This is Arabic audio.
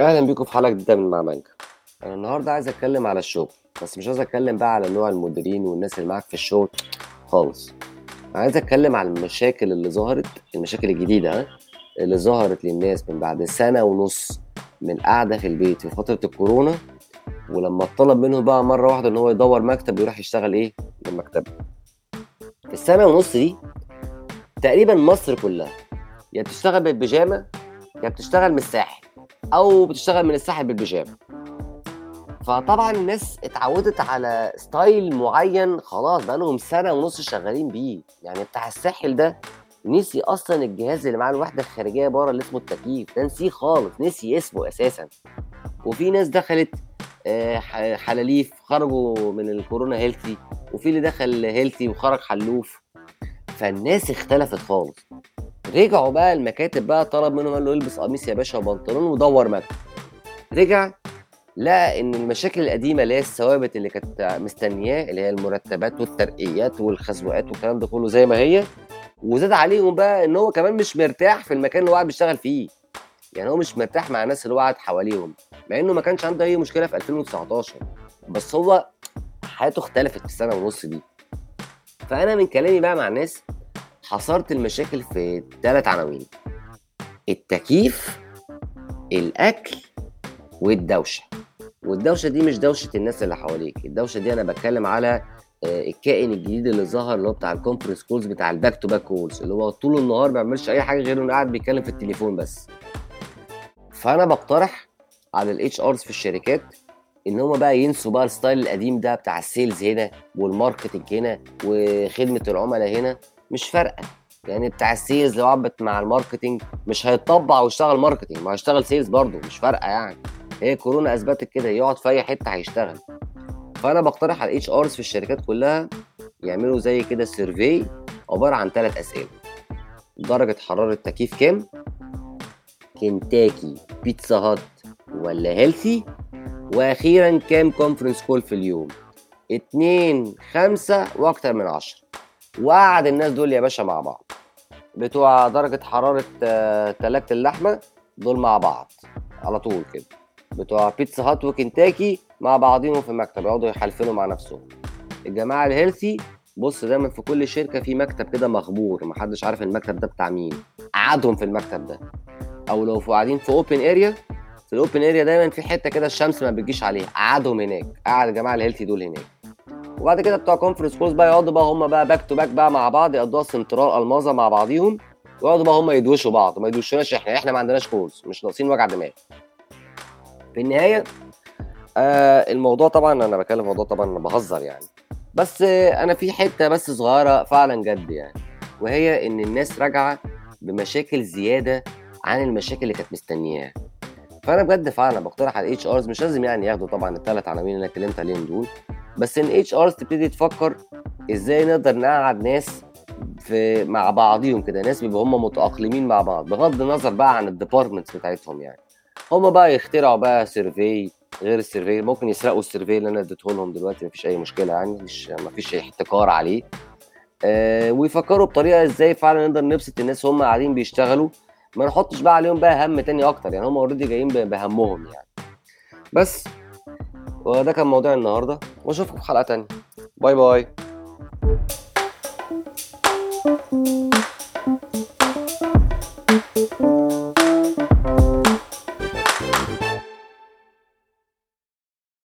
أهلا بيكم في حلقة جديدة من مع مانجا. أنا النهارده عايز اتكلم على الشغل بس مش عايز اتكلم بقى على نوع المديرين والناس اللي معاك في الشغل خالص. أنا عايز اتكلم على المشاكل اللي ظهرت المشاكل الجديدة اللي ظهرت للناس من بعد سنة ونص من قاعدة في البيت في فترة الكورونا ولما اتطلب منه بقى مرة واحدة إن هو يدور مكتب ويروح يشتغل إيه؟ من مكتبه في السنة ونص دي تقريبا مصر كلها يا بتشتغل بالبيجامة يا بتشتغل من الساحل. أو بتشتغل من الساحل بالبيجامه فطبعا الناس اتعودت على style معين خلاص بقالهم سنة ونص شغالين بيه. يعني بتاع الساحل ده نسي أصلا الجهاز اللي معاه الوحدة الخارجية بره اللي اسمه التكييف. ده نسيه خالص نسي اسمه أساسا. وفي ناس دخلت آه، حلاليف خرجوا من الكورونا healthy وفي اللي دخل healthy وخرج حلوف. فالناس اختلفت خالص. رجعوا بقى المكاتب بقى طلب منهم قال له البس قميص يا باشا وبنطلون ودور مكتب رجع لقى إن المشاكل القديمة اللي هي الثوابت اللي كانت مستنياه اللي هي المرتبات والترقيات والخزوقات والكلام ده كله زي ما هي وزاد عليهم بقى إن هو كمان مش مرتاح في المكان اللي هو قاعد بيشتغل فيه. يعني هو مش مرتاح مع الناس اللي قاعد حواليهم مع إنه ما كانش عنده أي مشكلة في 2019 بس هو حياته اختلفت في السنة ونص دي. فأنا من كلامي بقى مع الناس حصرت المشاكل في ثلاث عناوين. التكييف الأكل والدوشة. والدوشة دي مش دوشة الناس اللي حواليك. الدوشة دي أنا بتكلم على آه، الكائن الجديد اللي ظهر اللي هو بتاع ال conference calls بتاع ال back to back calls اللي هو طول النهار ما بيعملش أي حاجة غير إنه قاعد بيتكلم في التليفون بس. فأنا بقترح على ال HRs في الشركات إن هم بقى ينسوا بقى ال style القديم ده بتاع ال sales هنا وال marketing هنا وخدمة العملاء هنا. مش فارقة. يعني بتاع ال sales لو قعد مع ال marketing مش هيطبع ويشتغل marketing ما هيشتغل sales برضه مش فارقة يعني. هي كورونا أثبتت كده يقعد في أي حتة هيشتغل. فأنا بقترح على ال HRs في الشركات كلها يعملوا زي كده survey عبارة عن ثلاث أسئلة. درجة حرارة تكييف كام؟ كنتاكي بيتزا هات ولا healthy وأخيرا كام conference call في اليوم؟ اتنين خمسة وأكتر من عشرة. وقعد الناس دول يا باشا مع بعض. بتوع درجة حرارة آه، تلاجة اللحمة دول مع بعض على طول كده. بتوع بيتزا هات وكنتاكي مع بعضهم في مكتب يقعدوا يحلفوا مع نفسهم. الجماعة ال healthy بص دايما في كل شركة في مكتب كده مقبور محدش عارف المكتب ده بتاع مين. قعدهم في المكتب ده. أو لو قاعدين في open area في ال open area دايما في حتة كده الشمس ما بتجيش عليها. قعدهم هناك. قعد الجماعة ال healthy دول هناك. وبعد كده بتوع conference calls بقى يقعدوا بقى هم بقى back to back بقى مع بعض يقضوها سنترال ألماظة مع بعضيهم ويقعدوا بقى هم يدوشوا بعض ما يدوشوناش إحنا إحنا ما عندناش calls مش ناقصين وجع دماغ. في النهاية آه الموضوع طبعا أنا بتكلم في موضوع طبعا أنا بهزر يعني. بس آه أنا في حتة بس صغيرة فعلا جد يعني وهي إن الناس راجعة بمشاكل زيادة عن المشاكل اللي كانت مستنياها. فأنا بجد فعلا بقترح على ال HRs مش لازم يعني ياخدوا طبعا الثلاث عناوين اللي أنا اتكلمت عليهم دول بس إن HRs تبتدي تفكر إزاي نقدر نقعد ناس في مع بعضيهم كده ناس بيبقوا هم متأقلمين مع بعض بغض النظر بقى عن ال departments بتاعتهم يعني. هم بقى يخترعوا بقى survey غير ال survey ممكن يسرقوا ال survey اللي أنا اديته لهم دلوقتي مفيش أي مشكلة يعني مش مفيش احتكار عليه. آه ويفكروا بطريقة إزاي فعلا نقدر نبسط الناس وهم قاعدين بيشتغلوا ما نحطش بقى عليهم بقى هم تاني أكتر يعني هم already جايين بهمهم يعني. بس وده كان موضوع النهارده واشوفكم في حلقة تانية. bye bye.